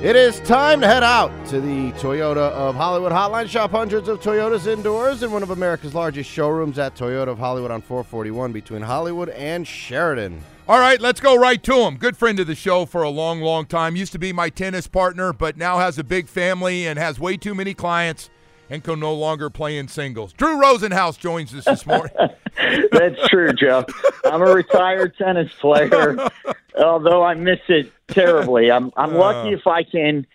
It is time to head out to the Toyota of Hollywood hotline. Shop hundreds of Toyotas indoors in one of America's largest showrooms at Toyota of Hollywood on 441 between Hollywood and Sheridan. All right, let's go right to him. Good friend of the show for a long, long time. Used to be my tennis partner, but now has a big family and has way too many clients and can no longer play in singles. Drew Rosenhaus joins us this morning. That's true, Joe. I'm a retired tennis player, although I miss it terribly. I'm I'm lucky if I can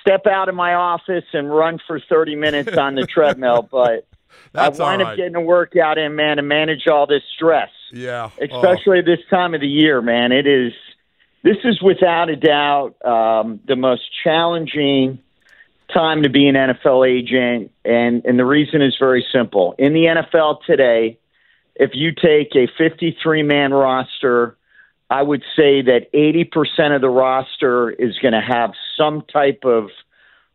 step out of my office and run for 30 minutes on the treadmill, but That's I wind all up getting a workout in, man, to manage all this stress. Yeah. Oh. especially this time of the year, man. It is. This is without a doubt um, the most challenging time to be an NFL agent, and and the reason is very simple. In the NFL today, if you take a 53 man roster, I would say that 80% of the roster is going to have some type of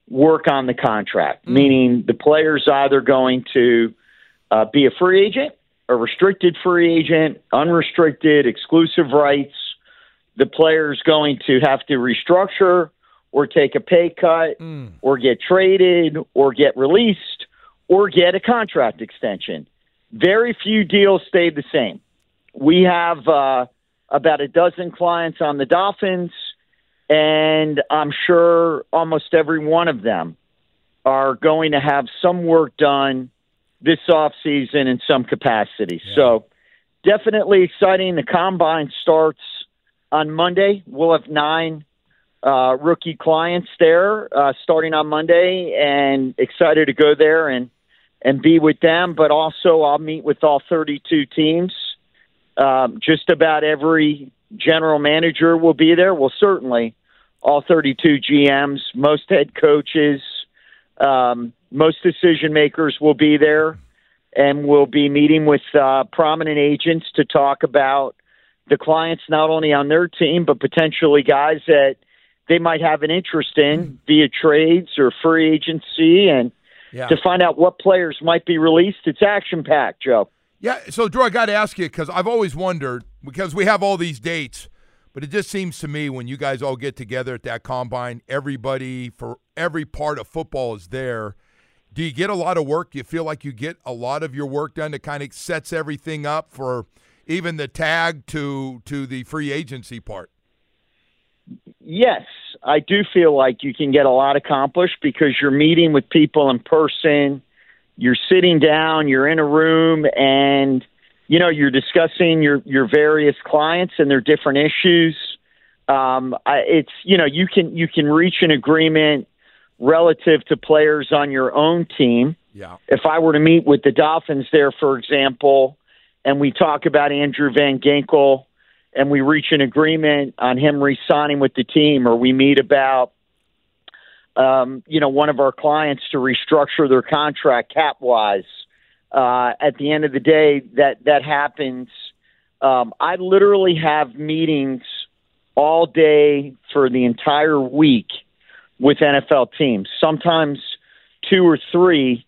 work on the contract, meaning the player's either going to uh, be a free agent, a restricted free agent, unrestricted, exclusive rights. The player's going to have to restructure or take a pay cut or get traded or get released or get a contract extension. Very few deals stayed the same. We have uh, about a dozen clients on the Dolphins, and I'm sure almost every one of them are going to have some work done this off season in some capacity. So definitely exciting. The combine starts on Monday. We'll have nine uh, rookie clients there uh, starting on Monday, and excited to go there and and be with them. But also, I'll meet with all 32 teams. Um, just about every general manager will be there. Well, certainly all 32 GMs, most head coaches, um, most decision makers will be there, and we'll be meeting with uh, prominent agents to talk about the clients not only on their team but potentially guys that they might have an interest in via trades or free agency, and Yeah. to find out what players might be released. It's action packed, Joe. Yeah, so Drew, I got to ask you because I've always wondered because we have all these dates, but it just seems to me when you guys all get together at that combine, everybody for every part of football is there. Do you get a lot of work? Do you feel like you get a lot of your work done that kind of sets everything up for even the tag to to the free agency part? Yes, I do feel like you can get a lot accomplished because you're meeting with people in person, you're sitting down, you're in a room, and you know you're discussing your your various clients and their different issues. Um, I, it's you know you can you can reach an agreement relative to players on your own team. Yeah. If I were to meet with the Dolphins there, for example, and we talk about Andrew Van Ginkel and we reach an agreement on him re-signing with the team, or we meet about, um, you know, one of our clients to restructure their contract cap-wise. Uh, at the end of the day, that that happens. Um, I literally have meetings all day for the entire week with NFL teams. Sometimes two or three.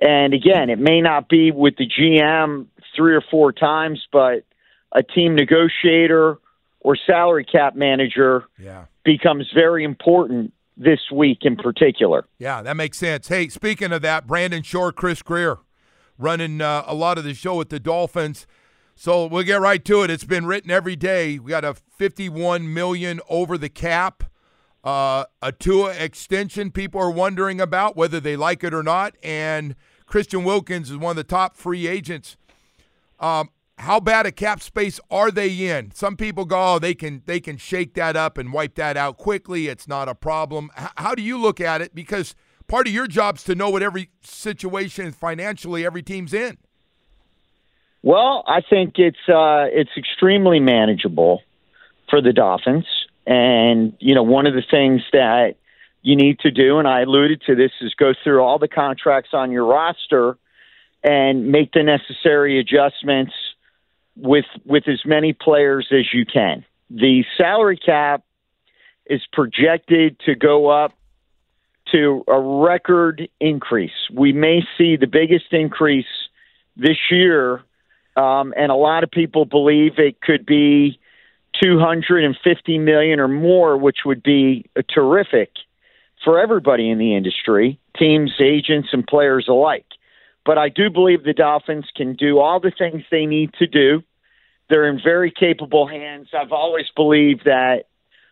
And again, it may not be with the GM three or four times, but a team negotiator or salary cap manager Yeah. becomes very important this week in particular. Yeah, that makes sense. Hey, speaking of that, Brandon Shore, Chris Grier running uh, a lot of the show with the Dolphins. So we'll get right to it. It's been written every day. We got a 51 million over the cap, uh, a Tua extension. People are wondering about whether they like it or not, and Christian Wilkins is one of the top free agents. Um, how bad a cap space are they in? Some people go, oh, they can they can shake that up and wipe that out quickly. It's not a problem. H- how do you look at it? Because part of your job is to know what every situation financially every team's in. Well, I think it's uh, it's extremely manageable for the Dolphins, and you know one of the things that you need to do, and I alluded to this, is go through all the contracts on your roster and make the necessary adjustments with with as many players as you can. The salary cap is projected to go up to a record increase. We may see the biggest increase this year, um, and a lot of people believe it could be 250 million or more, which would be terrific for everybody in the industry, teams, agents, and players alike. But I do believe the Dolphins can do all the things they need to do. They're in very capable hands. I've always believed that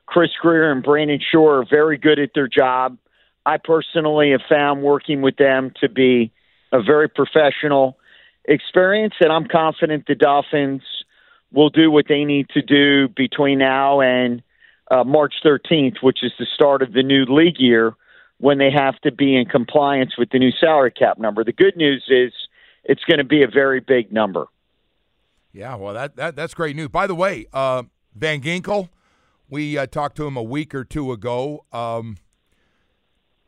Chris Grier and Brandon Shore are very good at their job. I personally have found working with them to be a very professional experience, and I'm confident the Dolphins will do what they need to do between now and uh, March 13th, which is the start of the new league year, when they have to be in compliance with the new salary cap number. The good news is it's going to be a very big number. Yeah, well, that, that that's great news. By the way, uh, Van Ginkel, we uh, talked to him a week or two ago. Um,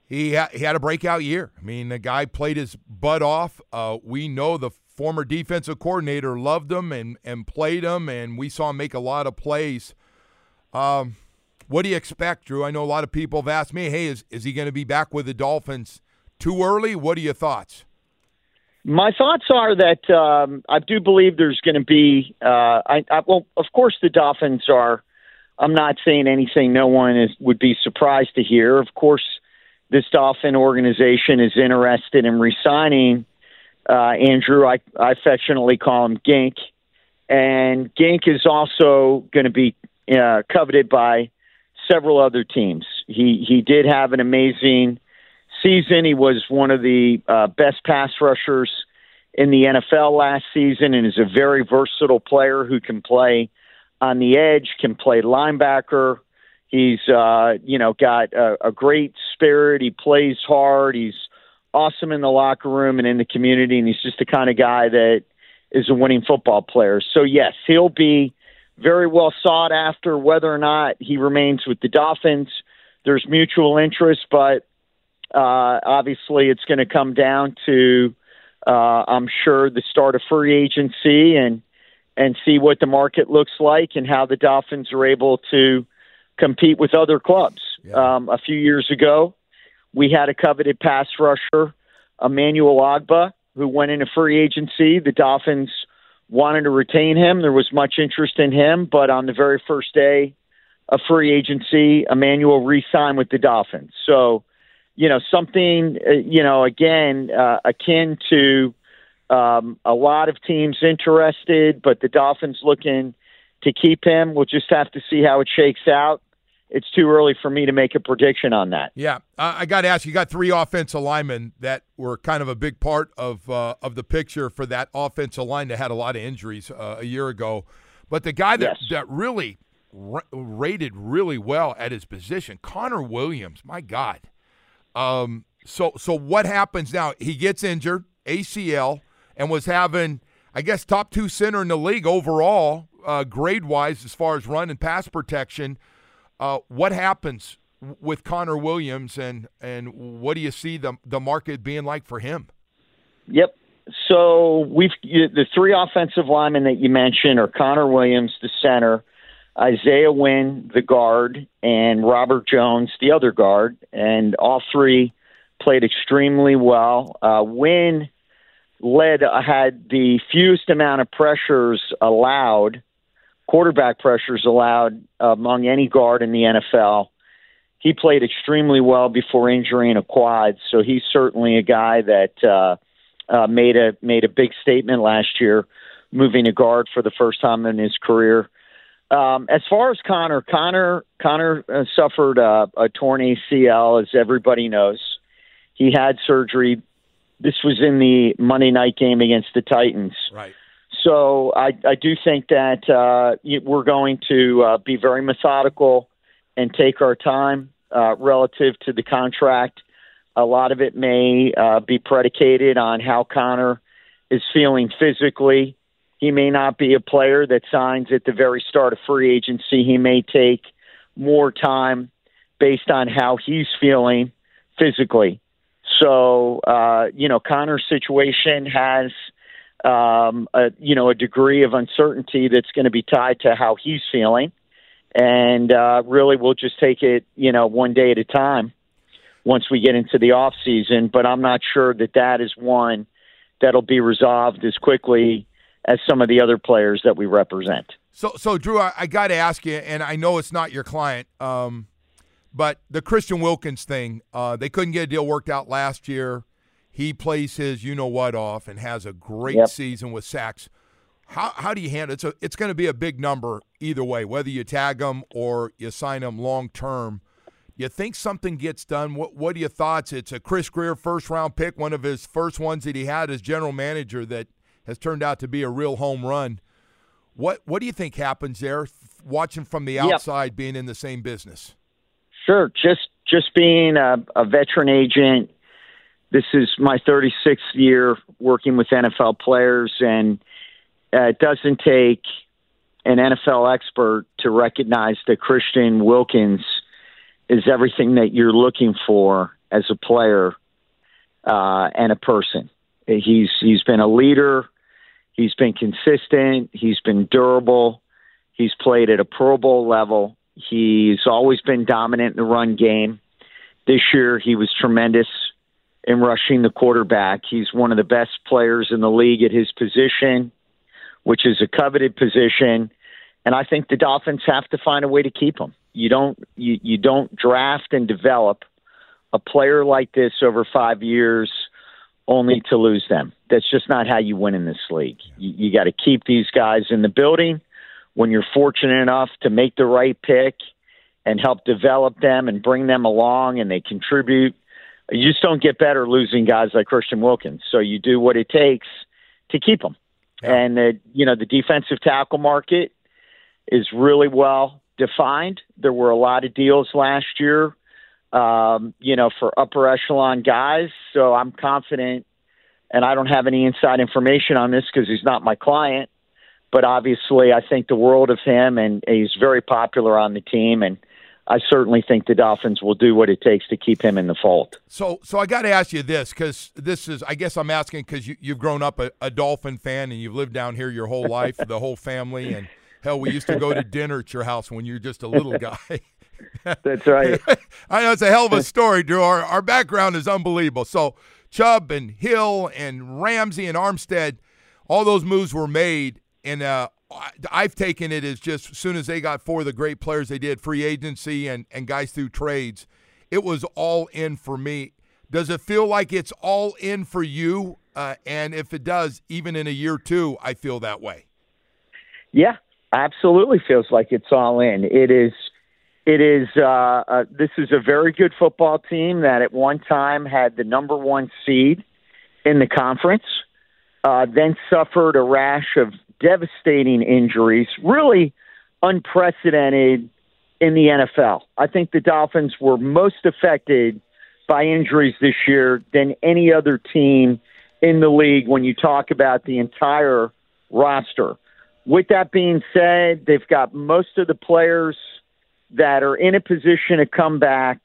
he ha- he had a breakout year. I mean, the guy played his butt off. Uh, we know the former defensive coordinator loved him and and played him, and we saw him make a lot of plays. Um, what do you expect, Drew? I know a lot of people have asked me, "Hey, is is he going to be back with the Dolphins too early?" What are your thoughts? My thoughts are that um, I do believe there's going to be. Uh, I, I, well, of course, the Dolphins are. I'm not saying anything no one is, would be surprised to hear. Of course, this Dolphin organization is interested in resigning uh, Andrew. I, I affectionately call him Gink, and Gink is also going to be uh, coveted by several other teams. He he did have an amazing season. He was one of the uh, best pass rushers in the NFL last season, and is a very versatile player who can play on the edge, can play linebacker. He's uh, you know got a, a great spirit. He plays hard. He's awesome in the locker room and in the community, and he's just the kind of guy that is a winning football player. So yes, he'll be very well sought after. Whether or not he remains with the Dolphins, there's mutual interest, but uh, obviously it's going to come down to, uh, I'm sure, the start of free agency and and see what the market looks like and how the Dolphins are able to compete with other clubs. Yeah. Um, a few years ago, we had a coveted pass rusher, Emmanuel Ogbah, who went into free agency. The Dolphins wanted to retain him. There was much interest in him, but on the very first day of free agency, Emmanuel re-signed with the Dolphins. So, you know, something, uh, you know, again, uh, akin to um, a lot of teams interested, but the Dolphins looking to keep him. We'll just have to see how it shakes out it's too early for me to make a prediction on that. Yeah, I got to ask. You got three offensive linemen that were kind of a big part of uh, of the picture for that offensive line that had a lot of injuries uh, a year ago. But the guy that yes. that really ra- rated really well at his position, Connor Williams. My God. Um. So so what happens now? He gets injured, ACL, and was having, I guess, top two center in the league overall, uh, grade wise as far as run and pass protection. Uh, what happens with Connor Williams, and and what do you see the the market being like for him? Yep. So we've the three offensive linemen that you mentioned are Connor Williams, the center, Isaiah Wynn, the guard, and Robert Jones, the other guard, and all three played extremely well. Uh, Wynn led had the fewest amount of pressures allowed quarterback pressures allowed among any guard in the NFL. he played extremely well before injury in a quad, so he's certainly a guy that uh, uh, made a made a big statement last year, moving a guard for the first time in his career. Um, as far as Connor, Connor Connor uh, suffered uh, a torn ACL, as everybody knows. He had surgery. This was in the Monday night game against the Titans. Right. So I, I do think that uh, we're going to uh, be very methodical and take our time uh, relative to the contract. A lot of it may uh, be predicated on how Connor is feeling physically. He may not be a player that signs at the very start of free agency. He may take more time based on how he's feeling physically. So, uh, you know, Connor's situation has, um, a, you know, a degree of uncertainty that's going to be tied to how he's feeling and uh, really we'll just take it, you know, one day at a time once we get into the off season. But I'm not sure that that is one that'll be resolved as quickly as some of the other players that we represent. So, so Drew, I, I got to ask you, and I know it's not your client, um, but the Christian Wilkins thing, uh, they couldn't get a deal worked out last year. He plays his you know what off and has a great yep. season with sacks. How, how do you handle it? So it's going to be a big number either way, whether you tag them or you sign them long term. You think something gets done? What What are your thoughts? It's a Chris Grier first round pick, one of his first ones that he had as general manager that has turned out to be a real home run. What What do you think happens there? Watching from the outside, yep. being in the same business. Sure, just just being a, a veteran agent. This is my 36th year working with NFL players, and uh, it doesn't take an NFL expert to recognize that Christian Wilkins is everything that you're looking for as a player uh, and a person. He's he's been a leader. He's been consistent. He's been durable. He's played at a Pro Bowl level. He's always been dominant in the run game. This year, he was tremendous in rushing the quarterback. He's one of the best players in the league at his position which is a coveted position. And I think the Dolphins have to find a way to keep him. You don't you, you don't draft and develop a player like this over five years only to lose them. That's just not how you win in this league. You, you got to keep these guys in the building. When you're fortunate enough to make the right pick and help develop them and bring them along and they contribute, you just don't get better losing guys like Christian Wilkins. So you do what it takes to keep them. Yeah. And the you know the defensive tackle market is really well defined. There were a lot of deals last year, um, you know, for upper echelon guys. So I'm confident, and I don't have any inside information on this because he's not my client. But obviously, I think the world of him, and he's very popular on the team, and I certainly think the Dolphins will do what it takes to keep him in the fold. So, so I got to ask you this because this is, I guess I'm asking because you, you've grown up a, a, Dolphin fan and you've lived down here your whole life, the whole family, and hell, we used to go to dinner at your house when you were just a little guy. That's right. I know it's a hell of a story, Drew. Our, our background is unbelievable. So, Chubb and Hill and Ramsey and Armstead, all those moves were made, and uh, I've taken it as just as soon as they got four of the great players they did, free agency and, and guys through trades, it was all in for me. Does it feel like it's all in for you? Uh, and if it does, even in a year two, I feel that way. Yeah, absolutely feels like it's all in. It is. It is. Uh, uh, this is a very good football team that at one time had the number one seed in the conference. Uh, then suffered a rash of devastating injuries, really unprecedented in the NFL. I think the Dolphins were most affected by injuries this year than any other team in the league when you talk about the entire roster. With that being said, they've got most of the players that are in a position to come back.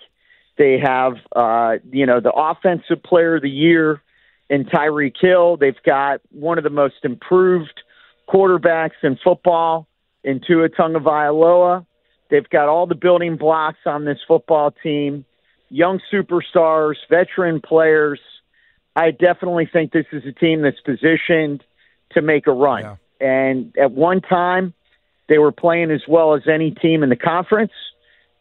They have, uh, you know, the offensive player of the year in Tyreek Hill. They've got one of the most improved quarterbacks in football in Tua Tagovailoa. They've got all the building blocks on this football team, young superstars, veteran players. I definitely think this is a team that's positioned to make a run. Yeah. And at one time, they were playing as well as any team in the conference.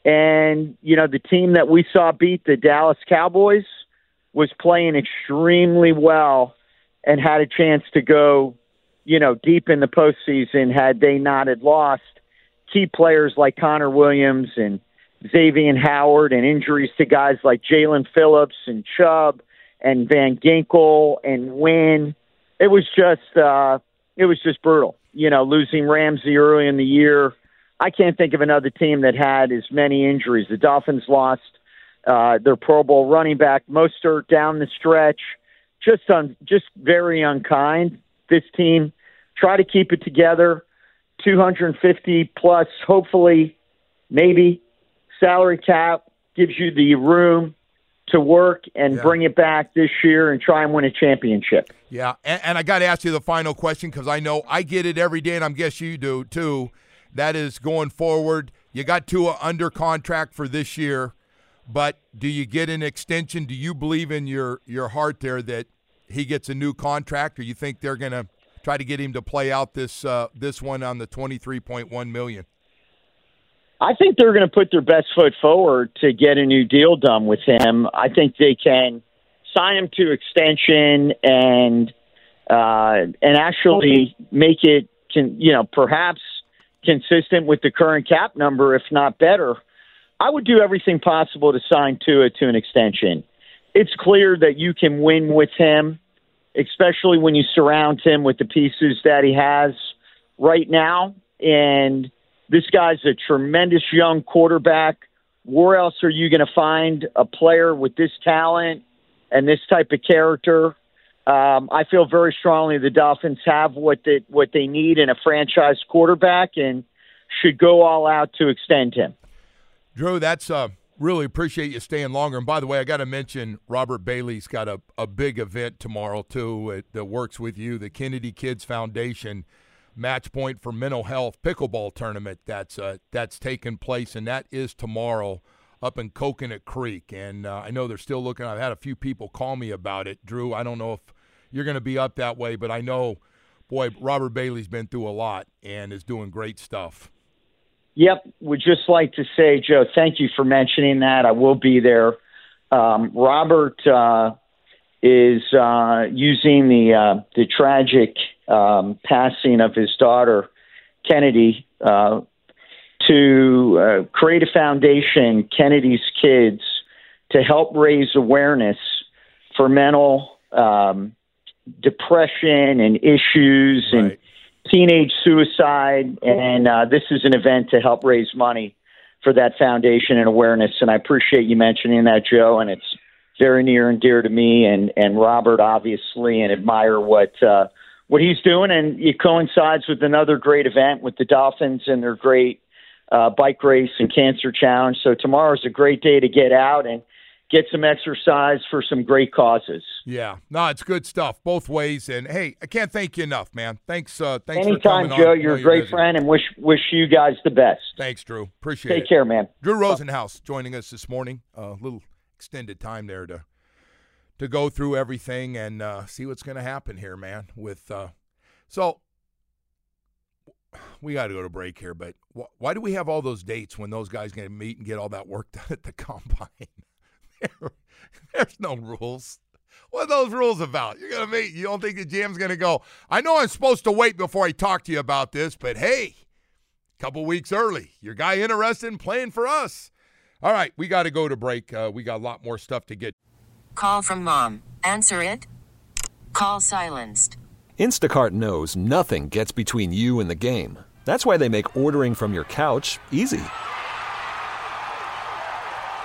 And, you know, the team that we saw beat the Dallas Cowboys was playing extremely well and had a chance to go, you know, deep in the postseason had they not had lost key players like Connor Williams and Xavier Howard and injuries to guys like Jaelan Phillips and Chubb and Van Ginkel and Wynn. It was just uh it was just brutal. You know, losing Ramsey early in the year. I can't think of another team that had as many injuries. The Dolphins lost uh, their Pro Bowl running back Mostert down the stretch. Just un, just very unkind. This team try to keep it together. 250 plus, hopefully, maybe salary cap gives you the room to work and Yeah. bring it back this year and try and win a championship. Yeah, and, and I got to ask you the final question because I know I get it every day, and I'm guess you do too. That is going forward. You got Tua under contract for this year, but do you get an extension? Do you believe in your your heart there that he gets a new contract, or you think they're going to try to get him to play out this uh, this one on the 23.1 million? I think they're going to put their best foot forward to get a new deal done with him. I think they can sign him to extension and uh, and actually make it, can, you know, perhaps consistent with the current cap number, if not better. I would do everything possible to sign Tua to an extension. It's clear that you can win with him, especially when you surround him with the pieces that he has right now. And this guy's a tremendous young quarterback. Where else are you going to find a player with this talent and this type of character? Um, I feel very strongly the Dolphins have what they what they need in a franchise quarterback and should go all out to extend him. Drew, that's uh, really appreciate you staying longer. And by the way, I got to mention Robert Bailey's got a, a big event tomorrow too that works with you, the Kennedy Kids Foundation Match Point for Mental Health pickleball tournament. That's uh, that's taking place, and that is tomorrow up in Coconut Creek. And uh, I know they're still looking. I've had a few people call me about it. Drew, I don't know if you're going to be up that way, but I know, boy, Robert Bailey's been through a lot and is doing great stuff. Yep, would just like to say, Joe, thank you for mentioning that. I will be there. Um, Robert uh, is uh, using the uh, the tragic um, passing of his daughter Kennedy uh, to uh, create a foundation, Kennedy's Kids, to help raise awareness for mental um, depression and issues and Right. Teenage suicide, and uh, this is an event to help raise money for that foundation and awareness. And I appreciate you mentioning that, Joe. And it's very near and dear to me and and Robert, obviously, and admire what uh, what he's doing. And it coincides with another great event with the Dolphins and their great uh, bike race and cancer challenge. So tomorrow's a great day to get out and get some exercise for some great causes. Yeah, no, it's good stuff both ways. And hey, I can't thank you enough, man. Thanks, uh, thanks for Anytime, coming on. Joe. I You're a great busy. friend, and wish wish you guys the best. Thanks, Drew. Appreciate Take it. Take care, man. Drew Rosenhaus joining us this morning. A little extended time there to to go through everything and uh, see what's going to happen here, man. With uh, so we got to go to break here, but wh- why do we have all those dates when those guys going to meet and get all that work done at the combine? There- There's no rules. What are those rules about? You're gonna meet. You don't think the GM's gonna go? I know I'm supposed to wait before I talk to you about this, but hey, couple weeks early. Your guy interested in playing for us. All right, we got to go to break. Uh, we got a lot more stuff to get. Call from mom. Answer it. Call silenced. Instacart knows nothing gets between you and the game. That's why they make ordering from your couch easy.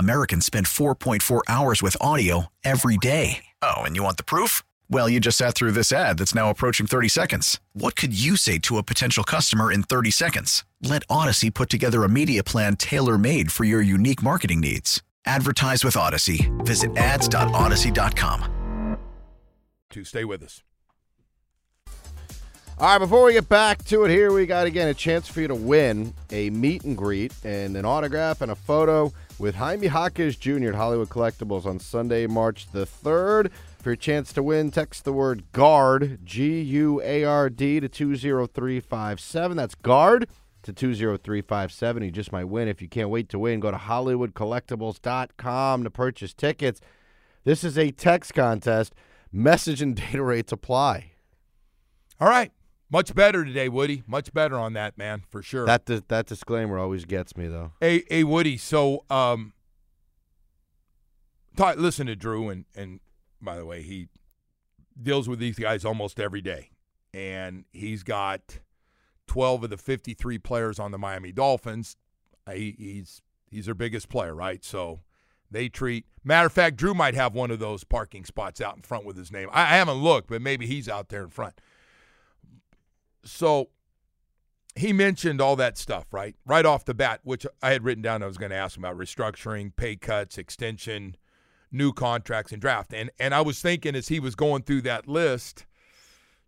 Americans spend 4.4 hours with audio every day. Oh, and you want the proof? Well, you just sat through this ad that's now approaching 30 seconds. What could you say to a potential customer in 30 seconds? Let Odyssey put together a media plan tailor made for your unique marketing needs. Advertise with Odyssey. Visit ads.odyssey.com. To stay with us. All right, before we get back to it here, we got again a chance for you to win a meet and greet and an autograph and a photo with Jaime Jaquez Jr. at Hollywood Collectibles on Sunday, March the 3rd. For your chance to win, text the word GUARD, G U A R D, to 20357. That's GUARD to 20357. You just might win. If you can't wait to win, go to HollywoodCollectibles.com to purchase tickets. This is a text contest. Message and data rates apply. All right. Much better today, Woody. Much better on that, man, for sure. That that disclaimer always gets me though. Hey, hey, Woody. So, um, talk, listen to Drew, and and by the way, he deals with these guys almost every day, and he's got twelve of the fifty-three players on the Miami Dolphins. He, he's he's their biggest player, right? So they treat. Matter of fact, Drew might have one of those parking spots out in front with his name. I, I haven't looked, but maybe he's out there in front so he mentioned all that stuff, right? Right off the bat, which I had written down I was going to ask him about restructuring, pay cuts, extension, new contracts, and draft. And and I was thinking as he was going through that list,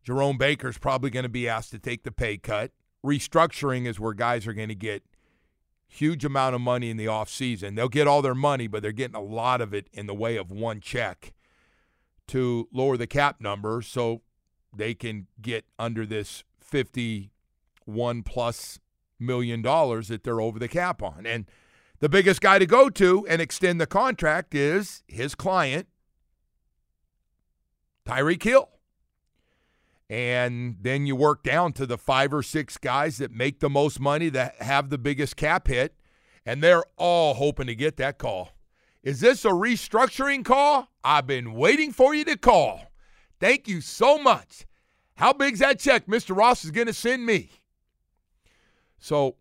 Jerome Baker's probably going to be asked to take the pay cut. Restructuring is where guys are going to get huge amount of money in the offseason. They'll get all their money, but they're getting a lot of it in the way of one check to lower the cap number so they can get under this 51 plus million dollars that they're over the cap on. And the biggest guy to go to and extend the contract is his client, Tyreek Hill. And then you work down to the five or six guys that make the most money, that have the biggest cap hit, and they're all hoping to get that call. Is this a restructuring call? I've been waiting for you to call. Thank you so much. How big's that check Mr. Ross is going to send me? So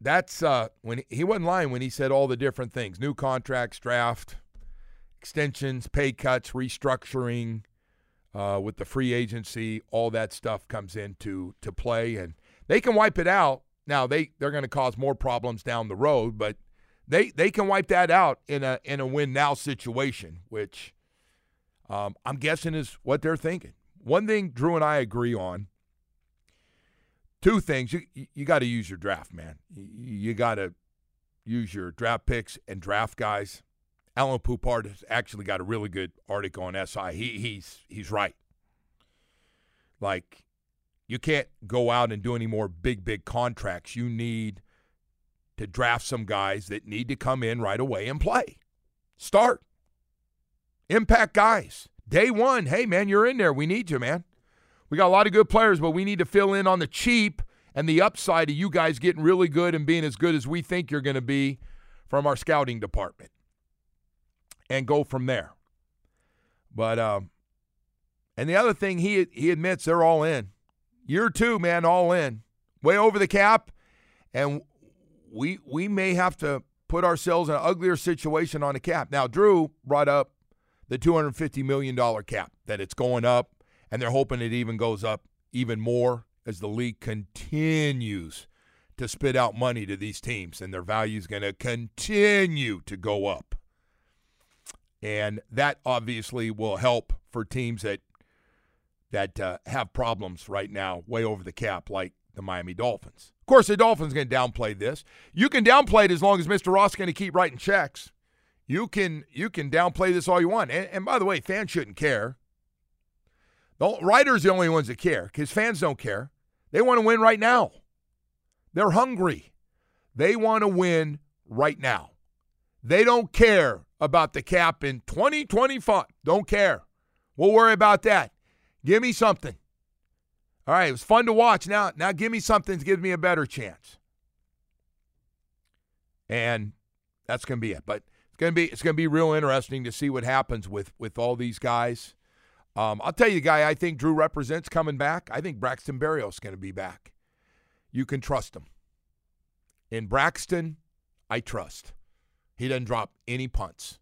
that's uh, when he, wasn't lying when he said all the different things new contracts, draft, extensions, pay cuts, restructuring uh, with the free agency, all that stuff comes into to play. And they can wipe it out. Now, they, they're going to cause more problems down the road, but they, they can wipe that out in a, in a win now situation, which um, I'm guessing is what they're thinking. One thing Drew and I agree on. Two things. You you got to use your draft, man. You, you got to use your draft picks and draft guys. Alan Poupart has actually got a really good article on SI. He he's he's right. Like you can't go out and do any more big big contracts. You need to draft some guys that need to come in right away and play. Start. Impact guys. Day one, hey, man, you're in there. We need you, man. We got a lot of good players, but we need to fill in on the cheap and the upside of you guys getting really good and being as good as we think you're going to be from our scouting department and go from there. But, um, and the other thing he he admits they're all in. Year two, man, all in. Way over the cap. And we we may have to put ourselves in an uglier situation on the cap. Now, Drew brought up the $250 million cap, that it's going up, and they're hoping it even goes up even more as the league continues to spit out money to these teams, and their value is going to continue to go up. And that obviously will help for teams that that uh, have problems right now, way over the cap, like the Miami Dolphins. Of course, the Dolphins going to downplay this. You can downplay it as long as Mr. Ross going to keep writing checks. You can you can downplay this all you want. And, and by the way, fans shouldn't care. The writers the only ones that care because fans don't care. They want to win right now. They're hungry. They want to win right now. They don't care about the cap in 2025. Don't care. We'll worry about that. Give me something. All right, it was fun to watch. Now, now give me something to give me a better chance. And that's going to be it. But it's gonna be it's gonna be real interesting to see what happens with with all these guys. Um, I'll tell you, the guy, I think Drew represents coming back. I think Braxton Berrios is going to be back. You can trust him. In Braxton, I trust. He doesn't drop any punts.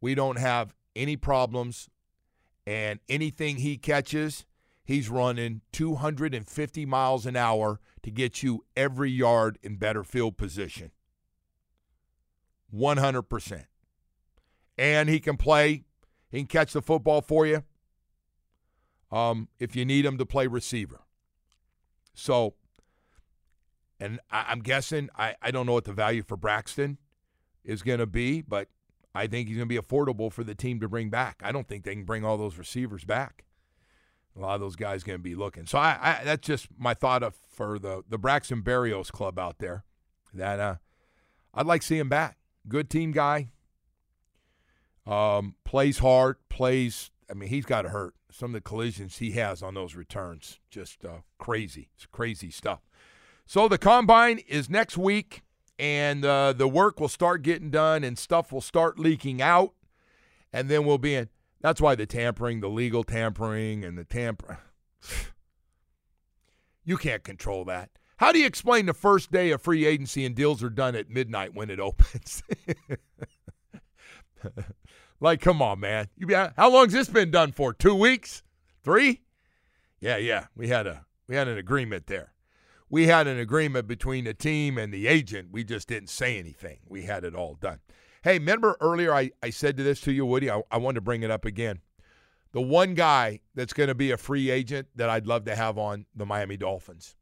We don't have any problems, and anything he catches, he's running 250 miles an hour to get you every yard in better field position. 100%. and he can play. He can catch the football for you. Um, if you need him to play receiver. So, and I, am guessing I, I don't know what the value for Braxton is going to be, but I think he's going to be affordable for the team to bring back. I don't think they can bring all those receivers back. A lot of those guys going to be looking. So I, I, that's just my thought of for the the Braxton Berrios club out there. That uh, I'd like to see him back. Good team guy. Um, plays hard. Plays. I mean, he's got to hurt. Some of the collisions he has on those returns, just uh, crazy. It's crazy stuff. So the combine is next week and uh, the work will start getting done and stuff will start leaking out and then we'll be in that's why the tampering the legal tampering and the tamper you can't control that how do you explain the first day of free agency and deals are done at midnight when it opens like come on man you be, how long's this been done for two weeks three yeah yeah we had a we had an agreement there we had an agreement between the team and the agent. We just didn't say anything. We had it all done. Hey, remember earlier I, I said to this to you, Woody? I, I wanted to bring it up again. The one guy that's going to be a free agent that I'd love to have on the Miami Dolphins.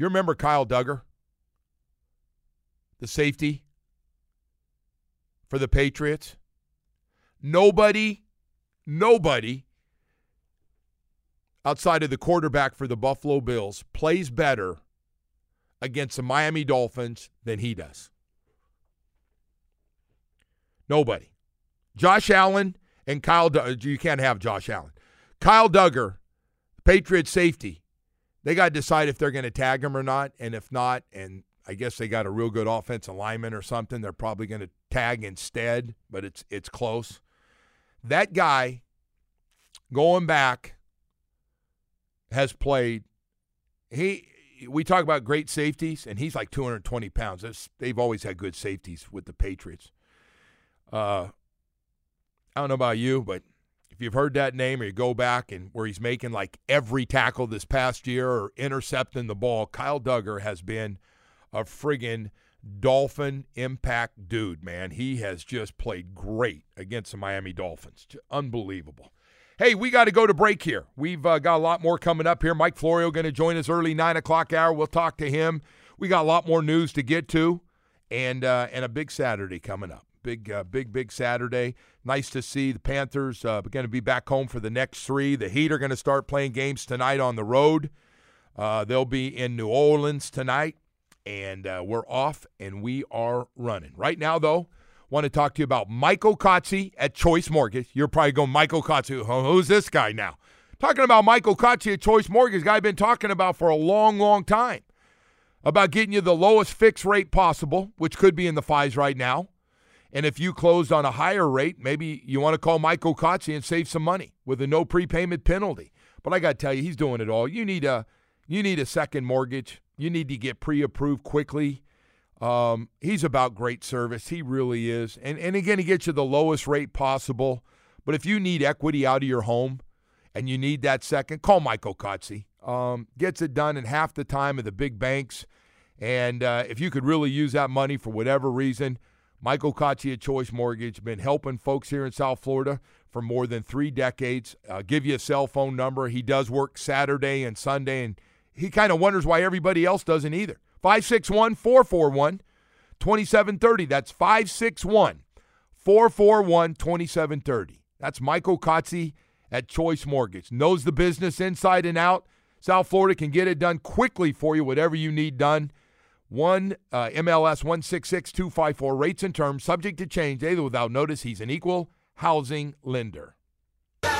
You remember Kyle Dugger? The safety for the Patriots? Nobody, nobody outside of the quarterback for the Buffalo Bills plays better against the Miami Dolphins than he does. Nobody. Josh Allen and Kyle Dugger, you can't have Josh Allen. Kyle Dugger, Patriots safety, they got to decide if they're going to tag him or not. And if not, and I guess they got a real good offensive lineman or something, they're probably going to tag instead, but it's it's close. That guy going back has played. He we talk about great safeties, and he's like 220 pounds. That's, they've always had good safeties with the Patriots. Uh, I don't know about you, but if you've heard that name or you go back and where he's making like every tackle this past year or intercepting the ball, Kyle Dugger has been a friggin' Dolphin impact dude, man. He has just played great against the Miami Dolphins. Unbelievable. Hey, we got to go to break here. We've uh, got a lot more coming up here. Mike Florio going to join us early nine o'clock hour. We'll talk to him. We got a lot more news to get to, and uh, and a big Saturday coming up. Big, uh, big, big Saturday. Nice to see the Panthers uh, going to be back home for the next three. The Heat are going to start playing games tonight on the road. Uh, they'll be in New Orleans tonight, and uh, we're off and we are running. Right now, though, want to talk to you about Michael Kotze at Choice Mortgage. You're probably going, Michael Kotze, who's this guy now? Talking about Michael Kotze at Choice Mortgage, guy I've been talking about for a long, long time. About getting you the lowest fixed rate possible, which could be in the fives right now. And if you closed on a higher rate, maybe you want to call Michael Kotze and save some money with a no prepayment penalty. But I got to tell you, he's doing it all. You need a you need a second mortgage. You need to get pre-approved quickly. Um, he's about great service. He really is. And, and again, he gets you the lowest rate possible. But if you need equity out of your home and you need that second, call Michael Kotze. Um, gets it done in half the time of the big banks. And uh, if you could really use that money for whatever reason, Michael Kotze at Choice Mortgage been helping folks here in South Florida for more than three decades. Uh, give you a cell phone number. He does work Saturday and Sunday, and he kind of wonders why everybody else doesn't either. 561 441 2730. That's 561 441 2730. That's Michael Kotze at Choice Mortgage. Knows the business inside and out. South Florida can get it done quickly for you, whatever you need done. One uh, MLS 166254 rates and terms subject to change either without notice. He's an equal housing lender. All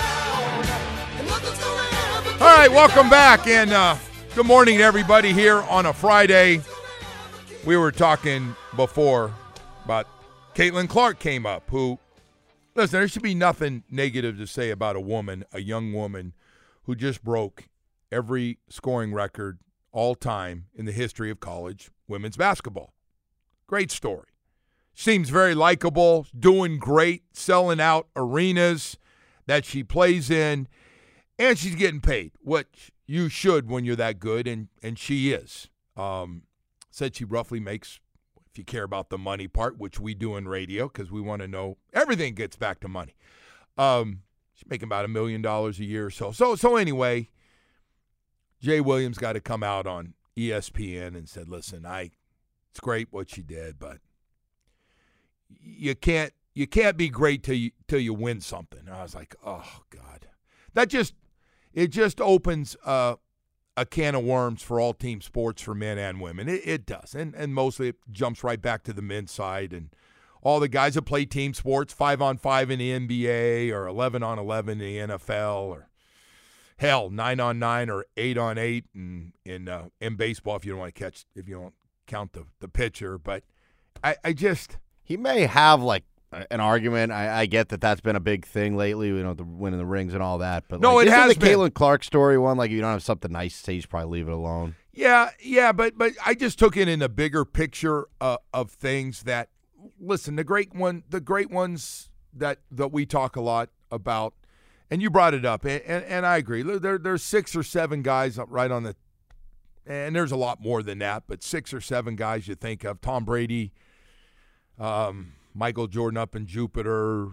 right, welcome back and uh, Good morning to everybody here on a Friday. We were talking before about Caitlin Clark came up, who, listen, there should be nothing negative to say about a woman, a young woman who just broke every scoring record all time in the history of college women's basketball. Great story. Seems very likable, doing great, selling out arenas that she plays in, and she's getting paid, which you should when you're that good, and and she is. Um, said she roughly makes, if you care about the money part, which we do in radio because we want to know everything gets back to money. Um, she's making about a million dollars a year or so. So so anyway, Jay Williams got to come out on ESPN and said, "Listen, I it's great what you did, but you can't you can't be great till you till you win something." And I was like, "Oh God." That just it just opens a can of worms for all team sports for men and women. It, it does, and and mostly it jumps right back to the men's side and all the guys that play team sports, five on five in the NBA or eleven on eleven in the NFL or hell nine on nine or eight on eight in in uh, in baseball if you don't want to catch if you don't count the the pitcher. But I, I just He may have like an argument. I, I get that that's been a big thing lately. You know, the winning the rings and all that. But No, like, it has the been. Caitlin Clark story one. Like, if you don't have something nice to say, you should probably leave it alone. Yeah, yeah, but but I just took it in the bigger picture uh, of things that listen, the great one, the great ones that that we talk a lot about, and you brought it up, and and, and I agree. There there's six or seven guys right on the, and there's a lot more than that, but six or seven guys you think of: Tom Brady, um, Michael Jordan up in Jupiter,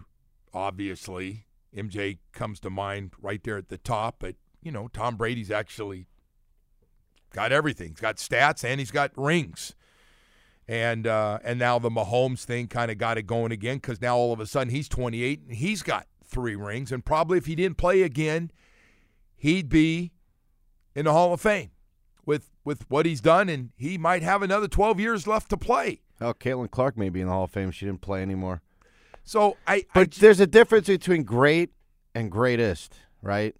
obviously. MJ comes to mind right there at the top, but you know Tom Brady's actually got everything. He's got stats and he's got rings. And uh, and now the Mahomes thing kind of got it going again because now all of a sudden he's 28 and he's got three rings. And probably if he didn't play again, he'd be in the Hall of Fame with with what he's done, and he might have another 12 years left to play. Oh, Caitlin Clark may be in the Hall of Fame. She didn't play anymore. So I, I But there's a difference between great and greatest, right?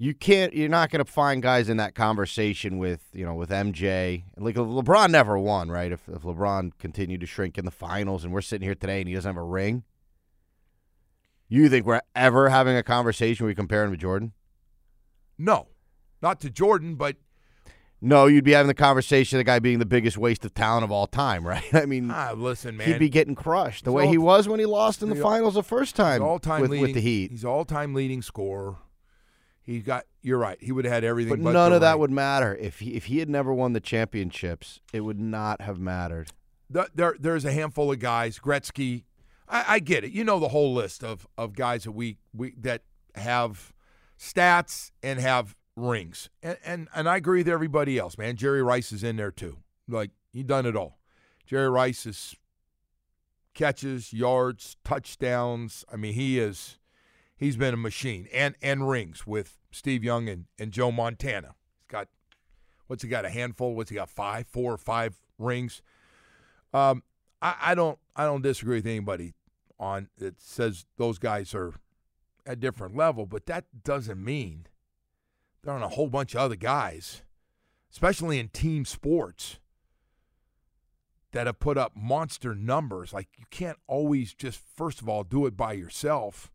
You can't. You're not going to find guys in that conversation with you know with MJ. Like LeBron never won, right? If, if LeBron continued to shrink in the finals, and we're sitting here today and he doesn't have a ring, you think we're ever having a conversation where we compare him to Jordan? no, not to Jordan, but No, you'd be having the conversation of the guy being the biggest waste of talent of all time, right? I mean, ah, listen, man, he'd be getting crushed the He's way he was when he lost in the finals the first time all time with, leading with the Heat. He's all time leading scorer. He got. You're right. He would have had everything, But but, none of that ring. would matter if he if he had never won the championships. It would not have mattered. Th- there there's a handful of guys. Gretzky, I, I get it. You know the whole list of of guys that we we that have stats and have rings, and and, and I agree with everybody else, man. Jerry Rice is in there too. Like he done it all. Jerry Rice is catches, yards, touchdowns. I mean, he is he's been a machine and and rings with Steve Young and, and Joe Montana. He's got what's he got a handful? What's he got? Five, four or five rings. Um, I, I don't I don't disagree with anybody on that says those guys are at a different level, but that doesn't mean there aren't a whole bunch of other guys, especially in team sports, that have put up monster numbers. Like you can't always just first of all do it by yourself.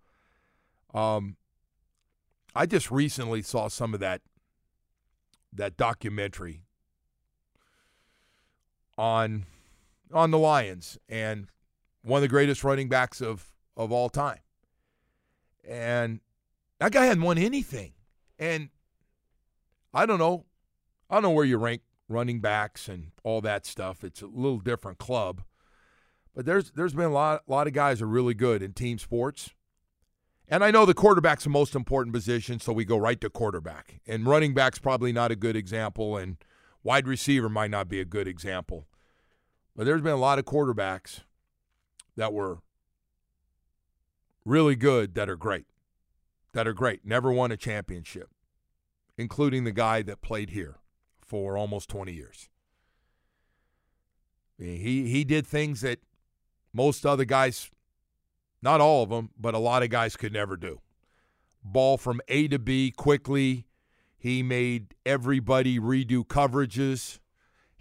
Um, I just recently saw some of that that documentary on on the Lions and one of the greatest running backs of of all time. And that guy hadn't won anything. And I don't know. I don't know where you rank running backs and all that stuff. It's a little different club. But there's there's been a lot a lot of guys are really good in team sports. And I know the quarterback's the most important position, so we go right to quarterback. And running back's probably not a good example, and wide receiver might not be a good example. But there's been a lot of quarterbacks that were really good that are great. That are great. Never won a championship, including the guy that played here for almost 20 years. He he did things that most other guys not all of them, but a lot of guys could never do. Ball from A to B quickly. He made everybody redo coverages.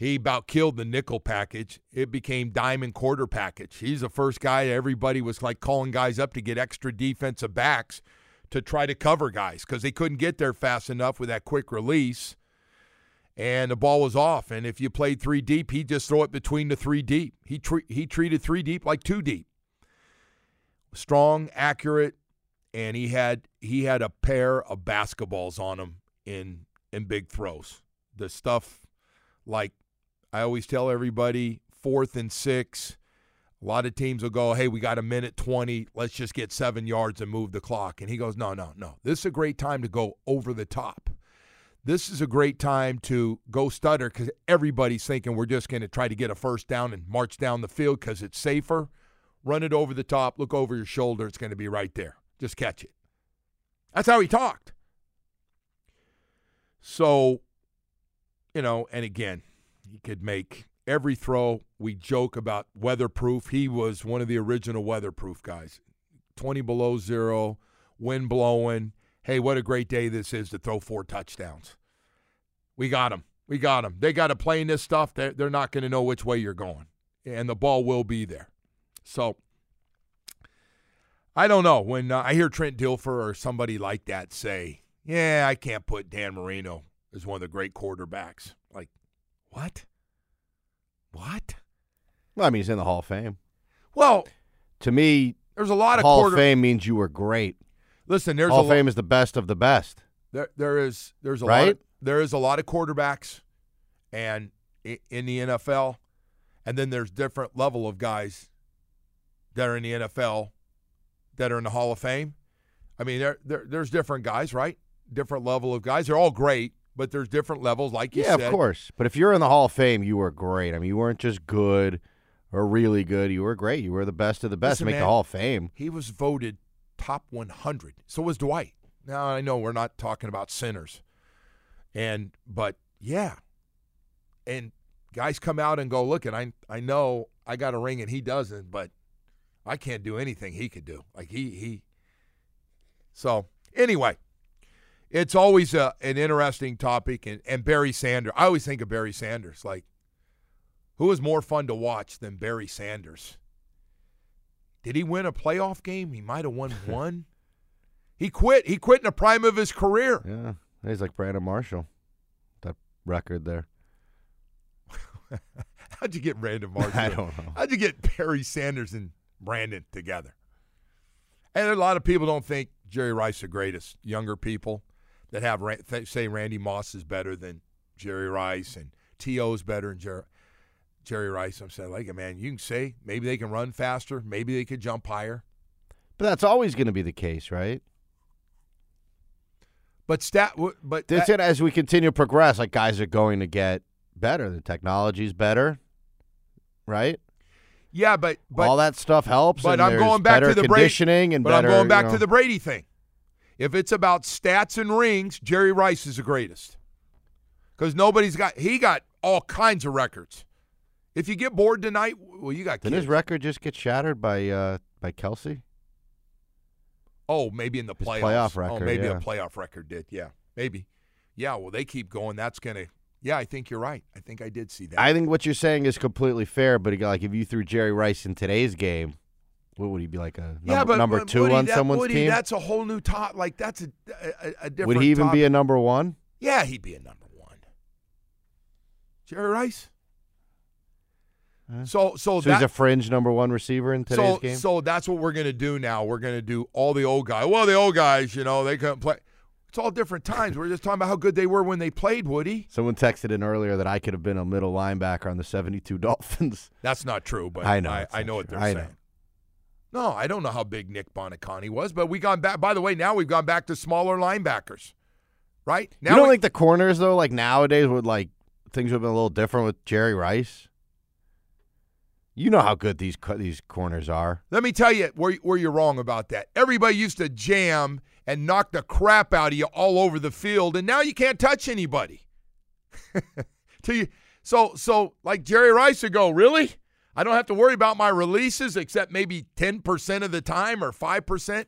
He about killed the nickel package. It became diamond quarter package. He's the first guy everybody was like calling guys up to get extra defensive backs to try to cover guys because they couldn't get there fast enough with that quick release. And the ball was off. And if you played three deep, he'd just throw it between the three deep. He, tre- he treated three deep like two deep strong, accurate, and he had he had a pair of basketballs on him in in big throws. The stuff like I always tell everybody fourth and six. A lot of teams will go, hey, we got a minute 20. Let's just get seven yards and move the clock. And he goes, no, no, no. This is a great time to go over the top. This is a great time to go stutter because everybody's thinking we're just going to try to get a first down and march down the field because it's safer. Run it over the top, look over your shoulder. It's going to be right there. Just catch it. That's how he talked. So, you know, and again, he could make every throw. We joke about weatherproof. He was one of the original weatherproof guys. 20 below zero, wind blowing. Hey, what a great day this is to throw four touchdowns. We got him. We got him. They got to play in this stuff. They're, they're not going to know which way you're going, and the ball will be there. So, I don't know. When uh, I hear Trent Dilfer or somebody like that say, yeah, I can't put Dan Marino as one of the great quarterbacks. Like, what? What? Well, I mean, he's in the Hall of Fame. Well, To me, there's a lot of Hall quarter. of Fame means you were great. Listen, there's Hall a of lo- Fame is the best of the best. there, there is there's a lot of, there is a lot of quarterbacks and in the NFL and then there's different level of guys that are in the NFL that are in the Hall of Fame. I mean there, there there's different guys, right? Different level of guys. They're all great, but there's different levels like you said. yeah, said. of course. But if you're in the Hall of Fame, you were great. I mean, you weren't just good or really good. You were great. You were the best of the best. Listen, Make man. the Hall of Fame. He was voted top 100. So was Dwight. Now I know we're not talking about sinners, and but yeah, and guys come out and go, look, and I I know I got a ring and he doesn't, but I can't do anything he could do. Like he he. So anyway, it's always a, an interesting topic, and and Barry Sanders. I always think of Barry Sanders. Like, who is more fun to watch than Barry Sanders? Did he win a playoff game? He might have won one. He quit. He quit in the prime of his career. Yeah, he's like Brandon Marshall. That record there. How'd you get Brandon Marshall? I don't know. How'd you get Barry Sanders and Brandon together? And a lot of people don't think Jerry Rice the greatest. Younger people that have say Randy Moss is better than Jerry Rice and T.O. is better than Jerry, Jerry Rice. I'm saying, like, man, you can say maybe they can run faster, maybe they could jump higher. But that's always going to be the case, right? But stat, but That's that- it. As we continue to progress, like guys are going to get better. The technology's better, right? yeah, but but All that stuff helps. But I'm going back to the Brady- conditioning and but better. I'm going back you to the Brady thing. If it's about stats and rings, Jerry Rice is the greatest. Because nobody's got he got all kinds of records. If you get bored tonight, well, you got Didn't his record just get shattered by uh, by Kelce? oh, maybe in the His playoffs. playoff oh, maybe yeah. a playoff record did. Yeah, maybe. Yeah, well, they keep going. That's gonna. Yeah, I think you're right. I think I did see that. I think what you're saying is completely fair. But like, if you threw Jerry Rice in today's game, what would he be like a number, yeah, but number but two Woody, on that, someone's Woody, team? That's a whole new top. Like that's a a, a different. Would he even top- be a number one? Yeah, he'd be a number one. Jerry Rice. So, so, So that, he's a fringe number one receiver in today's so, game. so that's what we're gonna do now. We're gonna do all the old guys. Well, the old guys, you know, they couldn't play. It's all different times. We're just talking about how good they were when they played. Woody, Someone texted in earlier that I could have been a middle linebacker on the 72 Dolphins. that's not true, but I know I, I know what they're I saying. know. No, I don't know how big Nick Buoniconti was, but we gone back. By the way, now we've gone back to smaller linebackers, right? Now you don't we- think the corners though, like nowadays, would like things would have been a little different with Jerry Rice? You know how good these these corners are. Let me tell you where, where you're wrong about that. Everybody used to jam and knock the crap out of you all over the field, and now you can't touch anybody. You, so, so like Jerry Rice would go, really? I don't have to worry about my releases except maybe 10% of the time or 5%.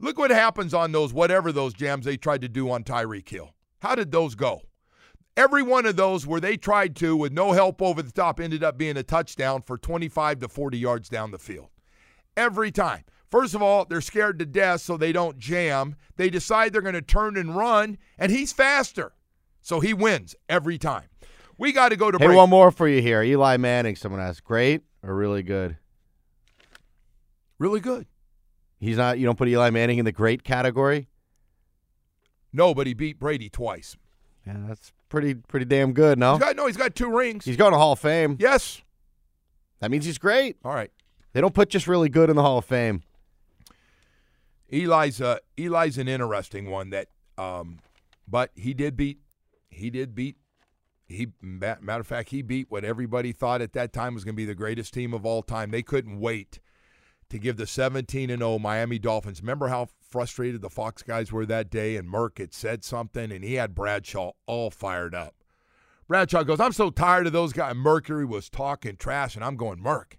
Look what happens on those, whatever those jams they tried to do on Tyreek Hill. How did those go? Every one of those where they tried to, with no help over the top, ended up being a touchdown for 25 to 40 yards down the field. Every time. First of all, they're scared to death, so they don't jam. They decide they're going to turn and run, and he's faster. So he wins every time. We got to go to Hey, break. one more for you here. Eli Manning. Someone asked, great or really good? Really good. He's not. You don't put Eli Manning in the great category. No, but he beat Brady twice. Yeah, that's pretty pretty damn good. No, He's got no. He's got two rings. he's going to Hall of Fame. yes. That means he's great. All right. They don't put just really good in the Hall of Fame. Eli's uh, Eli's an interesting one that, um, but he did beat, he did beat, he matter of fact he beat what everybody thought at that time was going to be the greatest team of all time. They couldn't wait to give the 17 and 0 Miami Dolphins. Remember how frustrated the Fox guys were that day, and Merc had said something, and he had Bradshaw all fired up. Bradshaw goes, "I'm so tired of those guys." Mercury was talking trash, and I'm going, Merc.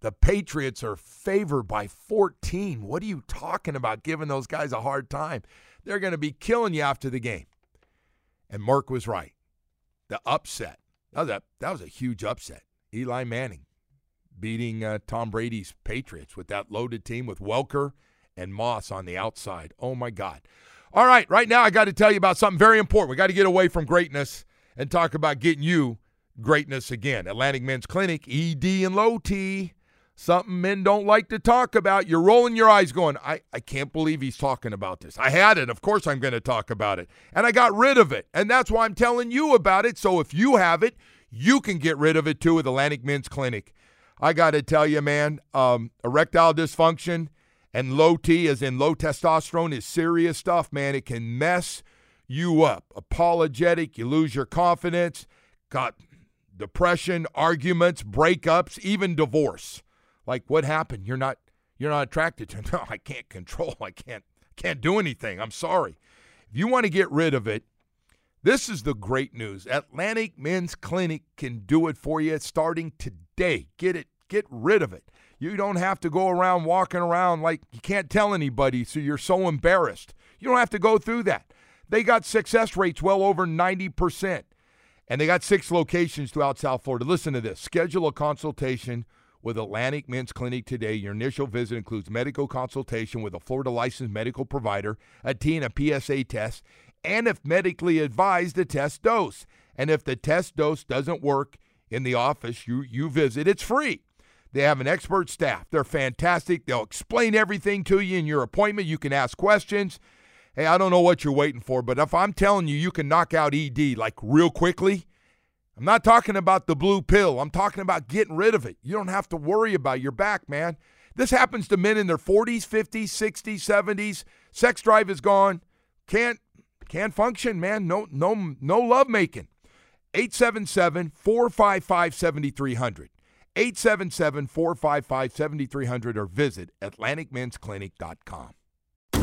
The Patriots are favored by 14. What are you talking about giving those guys a hard time? They're going to be killing you after the game. And Mark was right. The upset. That was a, that was a huge upset. Eli Manning beating uh, Tom Brady's Patriots with that loaded team with Welker and Moss on the outside. Oh, my God. All right, right now I got to tell you about something very important. We got to get away from greatness and talk about getting you greatness again. Atlantic Men's Clinic, ED and low T. Something men don't like to talk about. You're rolling your eyes going, I, I can't believe he's talking about this. I had it. Of course I'm going to talk about it. And I got rid of it. And that's why I'm telling you about it. So if you have it, you can get rid of it too with Atlantic Men's Clinic. I got to tell you, man, um, erectile dysfunction and low T, as in low testosterone, is serious stuff, man. It can mess you up. Apologetic, you lose your confidence, got depression, arguments, breakups, even divorce. Like what happened? You're not you're not attracted to. No, I can't control. I can't can't do anything. I'm sorry. If you want to get rid of it, this is the great news. Atlantic Men's Clinic can do it for you starting today. Get it get rid of it. You don't have to go around walking around like you can't tell anybody so you're so embarrassed. You don't have to go through that. They got success rates well over 90%. And they got six locations throughout South Florida. Listen to this. Schedule a consultation with Atlantic Men's Clinic today. Your initial visit includes medical consultation with a Florida licensed medical provider, a T and a PSA test, and if medically advised, a test dose. And if the test dose doesn't work in the office you, you visit, it's free. They have an expert staff. They're fantastic. They'll explain everything to you in your appointment. You can ask questions. Hey, I don't know what you're waiting for, but if I'm telling you you can knock out ED like real quickly, I'm not talking about the blue pill. I'm talking about getting rid of it. You don't have to worry about your back, man. This happens to men in their 40s, 50s, 60s, 70s. Sex drive is gone. Can't can't function, man. No no no love making. 877-455-7300. 877-455-7300 or visit atlanticmensclinic.com.